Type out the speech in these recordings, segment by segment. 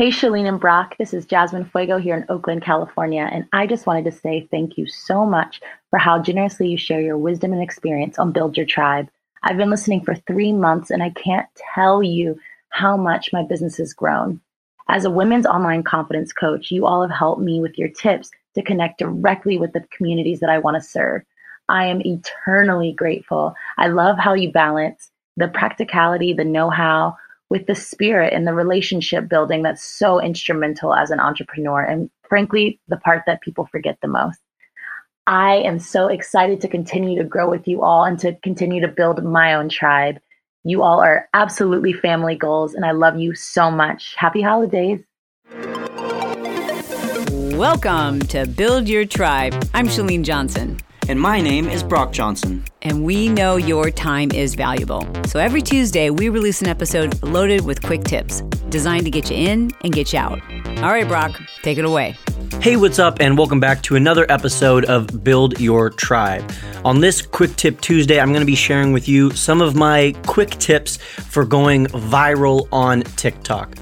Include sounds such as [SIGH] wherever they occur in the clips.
Hey, Chalene and Brock. This is Jasmine Fuego here in Oakland, California. And I just wanted to say thank you so much for how generously you share your wisdom and experience on Build Your Tribe. I've been listening for three months and I can't tell you how much my business has grown. As a women's online confidence coach, you all have helped me with your tips to connect directly with the communities that I want to serve. I am eternally grateful. I love how you balance the practicality, the know how, with the spirit and the relationship building that's so instrumental as an entrepreneur. And frankly, the part that people forget the most. I am so excited to continue to grow with you all and to continue to build my own tribe. You all are absolutely family goals, and I love you so much. Happy holidays. Welcome to Build Your Tribe. I'm Chalene Johnson. And my name is Brock Johnson. And we know your time is valuable. So every Tuesday, we release an episode loaded with quick tips designed to get you in and get you out. All right, Brock, take it away. Hey, what's up, and welcome back to another episode of Build Your Tribe. On this Quick Tip Tuesday, I'm going to be sharing with you some of my quick tips for going viral on TikTok.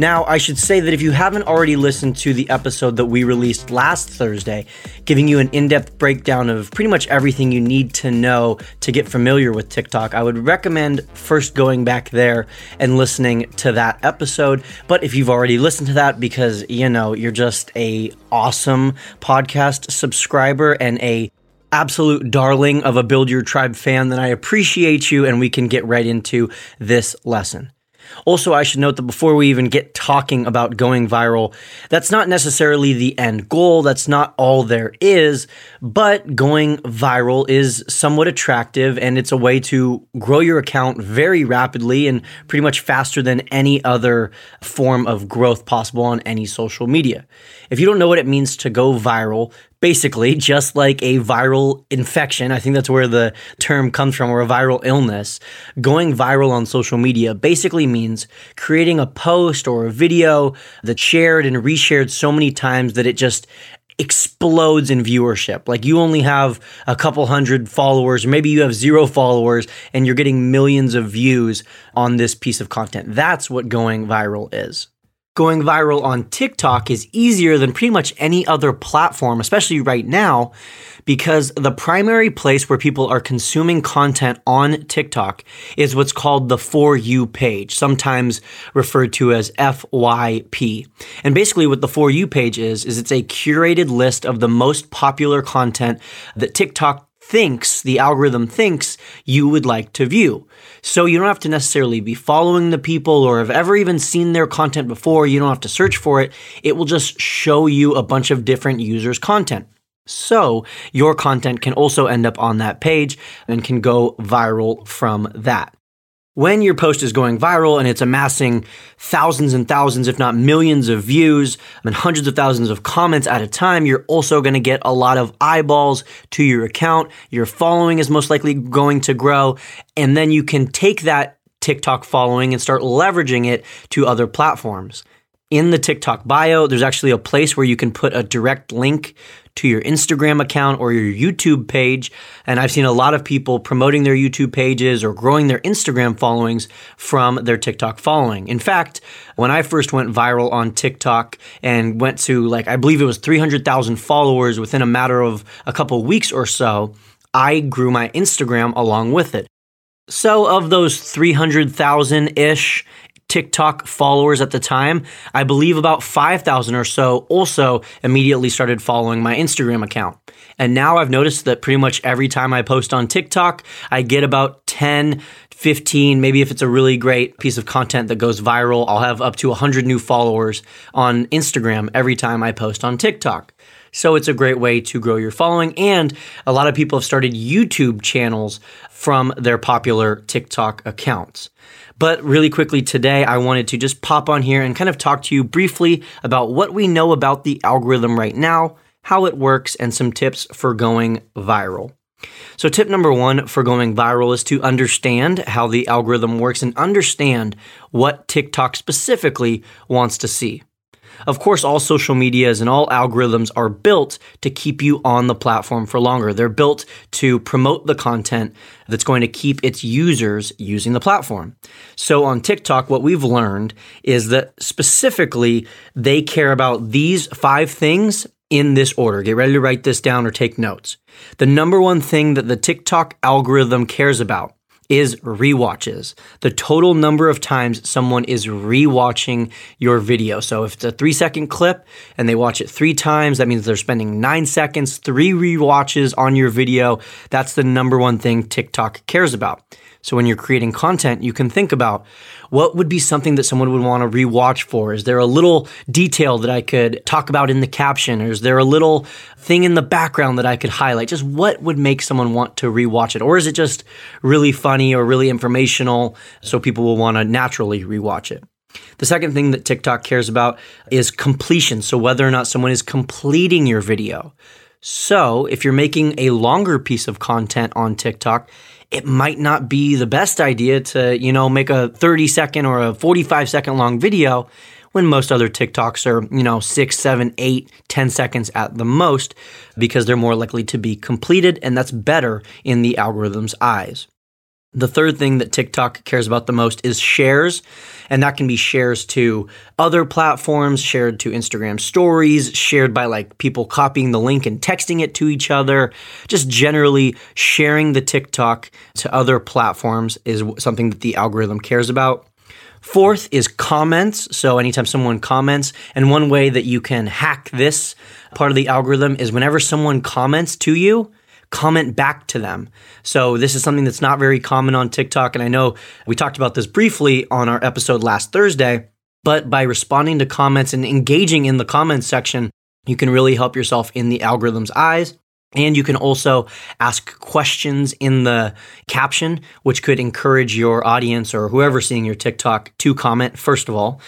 Now, I should say that if you haven't already listened to the episode that we released last Thursday, giving you an in depth breakdown of pretty much everything you need to know to get familiar with TikTok, I would recommend first going back there and listening to that episode. But if you've already listened to that because, you know, you're just a awesome podcast subscriber and a absolute darling of a Build Your Tribe fan, then I appreciate you and we can get right into this lesson. Also, I should note that before we even get talking about going viral, that's not necessarily the end goal. That's not all there is, but going viral is somewhat attractive and it's a way to grow your account very rapidly and pretty much faster than any other form of growth possible on any social media. If you don't know what it means to go viral, basically just like a viral infection. I think that's where the term comes from, or a viral illness. Going viral on social media basically means creating a post or a video that's shared and reshared so many times that it just explodes in viewership. Like you only have a couple hundred followers, or maybe you have zero followers, and you're getting millions of views on this piece of content. That's what going viral is going viral on TikTok is easier than pretty much any other platform, especially right now, because the primary place where people are consuming content on TikTok is what's called the For You page, sometimes referred to as FYP. And basically what the For You page is, is it's a curated list of the most popular content that TikTok thinks, the algorithm thinks you would like to view. So you don't have to necessarily be following the people or have ever even seen their content before. You don't have to search for it. It will just show you a bunch of different users' content. So your content can also end up on that page and can go viral from that. When your post is going viral and it's amassing thousands and thousands, if not millions of views and hundreds of thousands of comments at a time, you're also going to get a lot of eyeballs to your account. Your following is most likely going to grow. And then you can take that TikTok following and start leveraging it to other platforms in the TikTok bio, there's actually a place where you can put a direct link to your Instagram account or your YouTube page. And I've seen a lot of people promoting their YouTube pages or growing their Instagram followings from their TikTok following. In fact, when I first went viral on TikTok and went to like, I believe it was 300,000 followers within a matter of a couple weeks or so, I grew my Instagram along with it. So, of those 300,000 ish TikTok followers at the time, I believe about 5,000 or so also immediately started following my Instagram account. And now I've noticed that pretty much every time I post on TikTok, I get about 10, 15, maybe if it's a really great piece of content that goes viral, I'll have up to 100 new followers on Instagram every time I post on TikTok. So it's a great way to grow your following. And a lot of people have started YouTube channels from their popular TikTok accounts. But really quickly today, I wanted to just pop on here and kind of talk to you briefly about what we know about the algorithm right now, how it works, and some tips for going viral. So, tip number one for going viral is to understand how the algorithm works and understand what TikTok specifically wants to see. Of course, all social medias and all algorithms are built to keep you on the platform for longer. They're built to promote the content that's going to keep its users using the platform. So on TikTok, what we've learned is that specifically they care about these five things in this order. Get ready to write this down or take notes. The number one thing that the TikTok algorithm cares about is rewatches. The total number of times someone is rewatching your video. So if it's a three second clip and they watch it three times, that means they're spending nine seconds, three rewatches on your video. That's the number one thing TikTok cares about. So when you're creating content, you can think about what would be something that someone would want to rewatch for? Is there a little detail that I could talk about in the caption? Or is there a little thing in the background that I could highlight? Just what would make someone want to rewatch it? Or is it just really funny or really informational so people will want to naturally rewatch it? The second thing that TikTok cares about is completion. So whether or not someone is completing your video. So if you're making a longer piece of content on TikTok, it might not be the best idea to, you know, make a 30 second or a 45 second long video when most other TikToks are, you know, six, seven, eight, ten seconds at the most because they're more likely to be completed and that's better in the algorithm's eyes. The third thing that TikTok cares about the most is shares, and that can be shares to other platforms, shared to Instagram stories, shared by like people copying the link and texting it to each other. Just generally sharing the TikTok to other platforms is something that the algorithm cares about. Fourth is comments. So anytime someone comments, and one way that you can hack this part of the algorithm is whenever someone comments to you, comment back to them. So this is something that's not very common on TikTok. And I know we talked about this briefly on our episode last Thursday, but by responding to comments and engaging in the comments section, you can really help yourself in the algorithm's eyes. And you can also ask questions in the caption, which could encourage your audience or whoever seeing your TikTok to comment, first of all.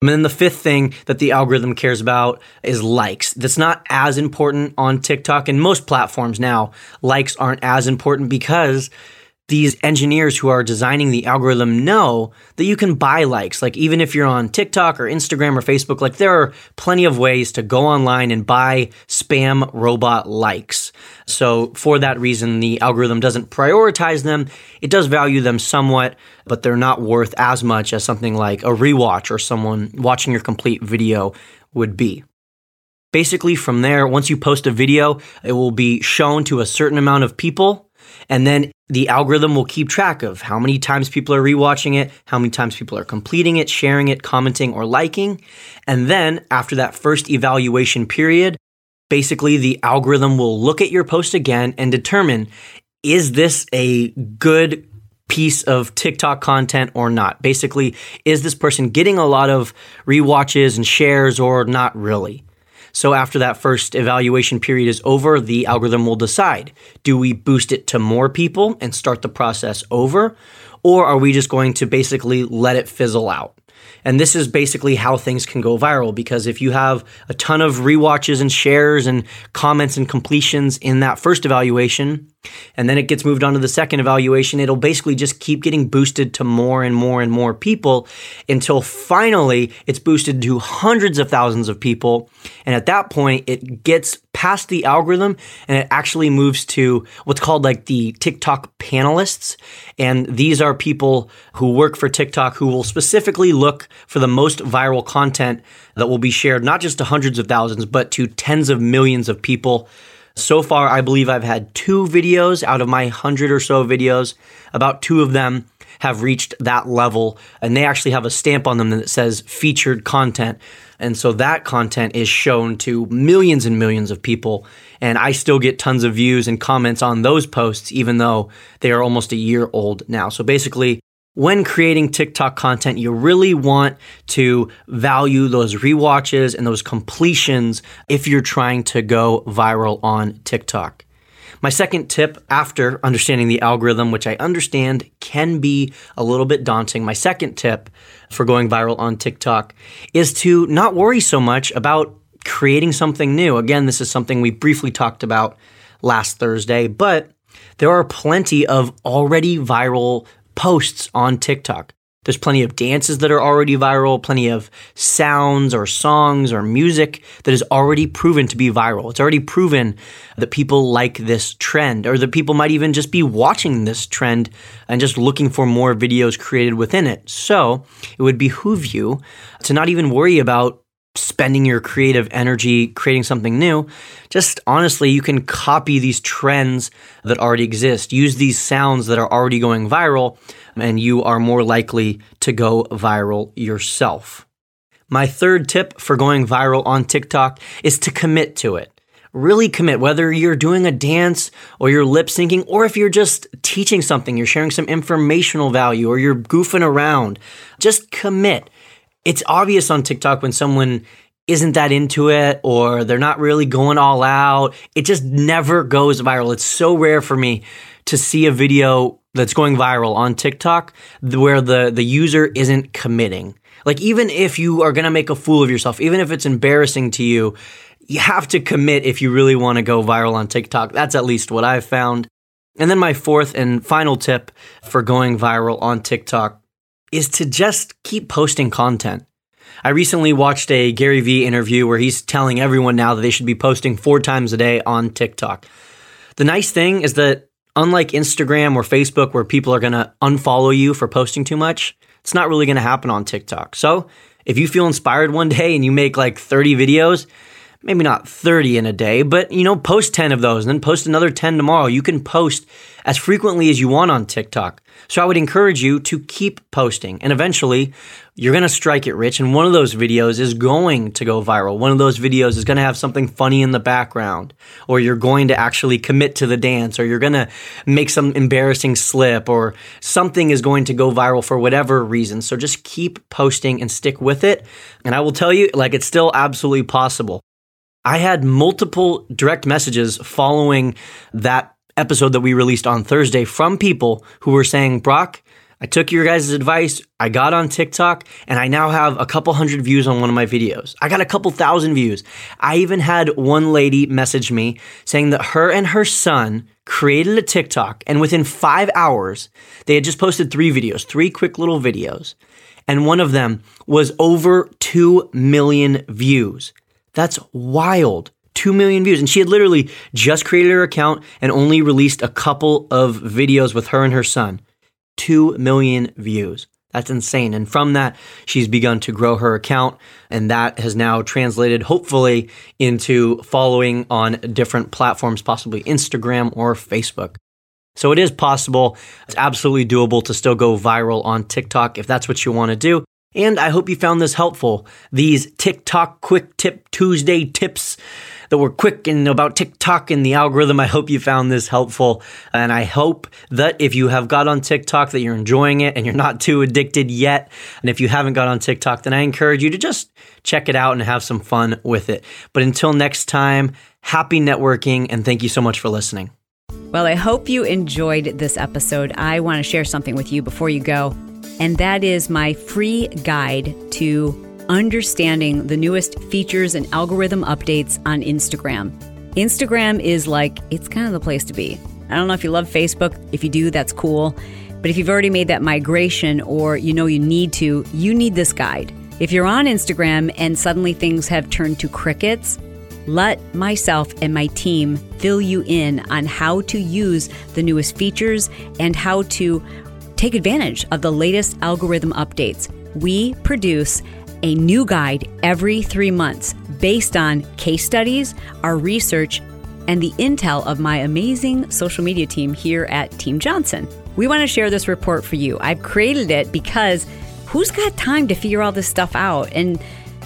And then the fifth thing that the algorithm cares about is likes. That's not as important on TikTok and most platforms now. Likes aren't as important because these engineers who are designing the algorithm know that you can buy likes. Like even if you're on TikTok or Instagram or Facebook, like there are plenty of ways to go online and buy spam robot likes. So for that reason, the algorithm doesn't prioritize them. It does value them somewhat, but they're not worth as much as something like a rewatch or someone watching your complete video would be. Basically, from there, once you post a video, it will be shown to a certain amount of people and then the algorithm will keep track of how many times people are rewatching it, how many times people are completing it, sharing it, commenting, or liking. And then after that first evaluation period, basically the algorithm will look at your post again and determine is this a good piece of TikTok content or not? Basically, is this person getting a lot of rewatches and shares or not really? So after that first evaluation period is over, the algorithm will decide do we boost it to more people and start the process over? Or are we just going to basically let it fizzle out? And this is basically how things can go viral because if you have a ton of rewatches and shares and comments and completions in that first evaluation, and then it gets moved on to the second evaluation, it'll basically just keep getting boosted to more and more and more people until finally it's boosted to hundreds of thousands of people. And at that point, it gets past the algorithm and it actually moves to what's called like the TikTok panelists. And these are people who work for TikTok who will specifically look for the most viral content that will be shared not just to hundreds of thousands, but to tens of millions of people. So far, I believe I've had two videos out of my hundred or so videos. About two of them have reached that level, and they actually have a stamp on them that says featured content. And so that content is shown to millions and millions of people. And I still get tons of views and comments on those posts, even though they are almost a year old now. So basically, when creating TikTok content, you really want to value those rewatches and those completions if you're trying to go viral on TikTok. My second tip after understanding the algorithm, which I understand can be a little bit daunting, my second tip for going viral on TikTok is to not worry so much about creating something new. Again, this is something we briefly talked about last Thursday, but there are plenty of already viral posts on TikTok. There's plenty of dances that are already viral, plenty of sounds or songs or music that is already proven to be viral. It's already proven that people like this trend, or that people might even just be watching this trend and just looking for more videos created within it. So it would behoove you to not even worry about spending your creative energy creating something new. Just honestly, you can copy these trends that already exist. Use these sounds that are already going viral, and you are more likely to go viral yourself. My third tip for going viral on TikTok is to commit to it. Really commit, whether you're doing a dance or you're lip syncing, or if you're just teaching something, you're sharing some informational value, or you're goofing around. Just commit it's obvious on TikTok when someone isn't that into it or they're not really going all out. It just never goes viral. It's so rare for me to see a video that's going viral on TikTok where the, the user isn't committing. Like, even if you are going to make a fool of yourself, even if it's embarrassing to you, you have to commit if you really want to go viral on TikTok. That's at least what I've found. And then my fourth and final tip for going viral on TikTok is to just keep posting content. I recently watched a Gary Vee interview where he's telling everyone now that they should be posting four times a day on TikTok. The nice thing is that, unlike Instagram or Facebook, where people are going to unfollow you for posting too much, it's not really going to happen on TikTok. So, if you feel inspired one [LAUGHS] day and you make like 30 videos, maybe not 30 in a day, but you know, post 10 of those and then post another 10 tomorrow. You can post as frequently as you want on TikTok. So I would encourage you to keep posting and eventually you're going to strike it rich. And one of those videos is going to go viral. One of those videos is going to have something funny in the background, or you're going to actually commit to the dance, or you're going to make some embarrassing slip, or something is going to go viral for whatever reason. So just keep posting and stick with it. And I will tell you, like, it's still absolutely possible. I had multiple direct messages following that episode that we released on Thursday from people who were saying, Brock, I took your guys' advice. I got on TikTok and I now have a couple hundred views on one of my videos. I got a couple thousand views. I even had one lady message me saying that her and her son created a TikTok and within five hours, they had just posted three videos, three quick little videos. And one of them was over 2 million views. That's wild. 2 million views. And she had literally just created her account and only released a couple of videos with her and her son. 2 million views. That's insane. And from that, she's begun to grow her account. And that has now translated, hopefully, into following on different platforms, possibly Instagram or Facebook. So it is possible. It's absolutely doable to still go viral on TikTok if that's what you want to do. And I hope you found this helpful. These TikTok Quick Tip Tuesday tips that were quick and about TikTok and the algorithm. I hope you found this helpful. And I hope that if you have got on TikTok that you're enjoying it and you're not too addicted yet. And if you haven't got on TikTok, then I encourage you to just check it out and have some fun with it. But until next time, happy networking and thank you so much for listening. Well, I hope you enjoyed this episode. I want to share something with you before you go and that is my free guide to understanding the newest features and algorithm updates on Instagram. Instagram is like, it's kind of the place to be. I don't know if you love Facebook. If you do, that's cool. But if you've already made that migration or you know you need to, you need this guide. If you're on Instagram and suddenly things have turned to crickets, let myself and my team fill you in on how to use the newest features and how to Take advantage of the latest algorithm updates. We produce a new guide every three months based on case studies, our research, and the intel of my amazing social media team here at Team Johnson. We want to share this report for you. I've created it because who's got time to figure all this stuff out? And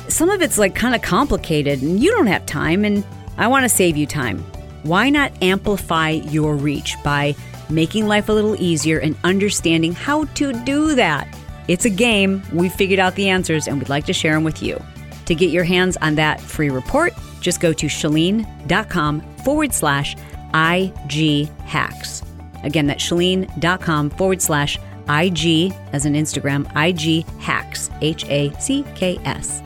some of it's like kind of complicated, and you don't have time, and I want to save you time. Why not amplify your reach by making life a little easier, and understanding how to do that. It's a game. We've figured out the answers and we'd like to share them with you. To get your hands on that free report, just go to chalene.com forward slash IG hacks. Again, that's chalene.com forward slash IG as an Instagram, IG hacks, H A C K S.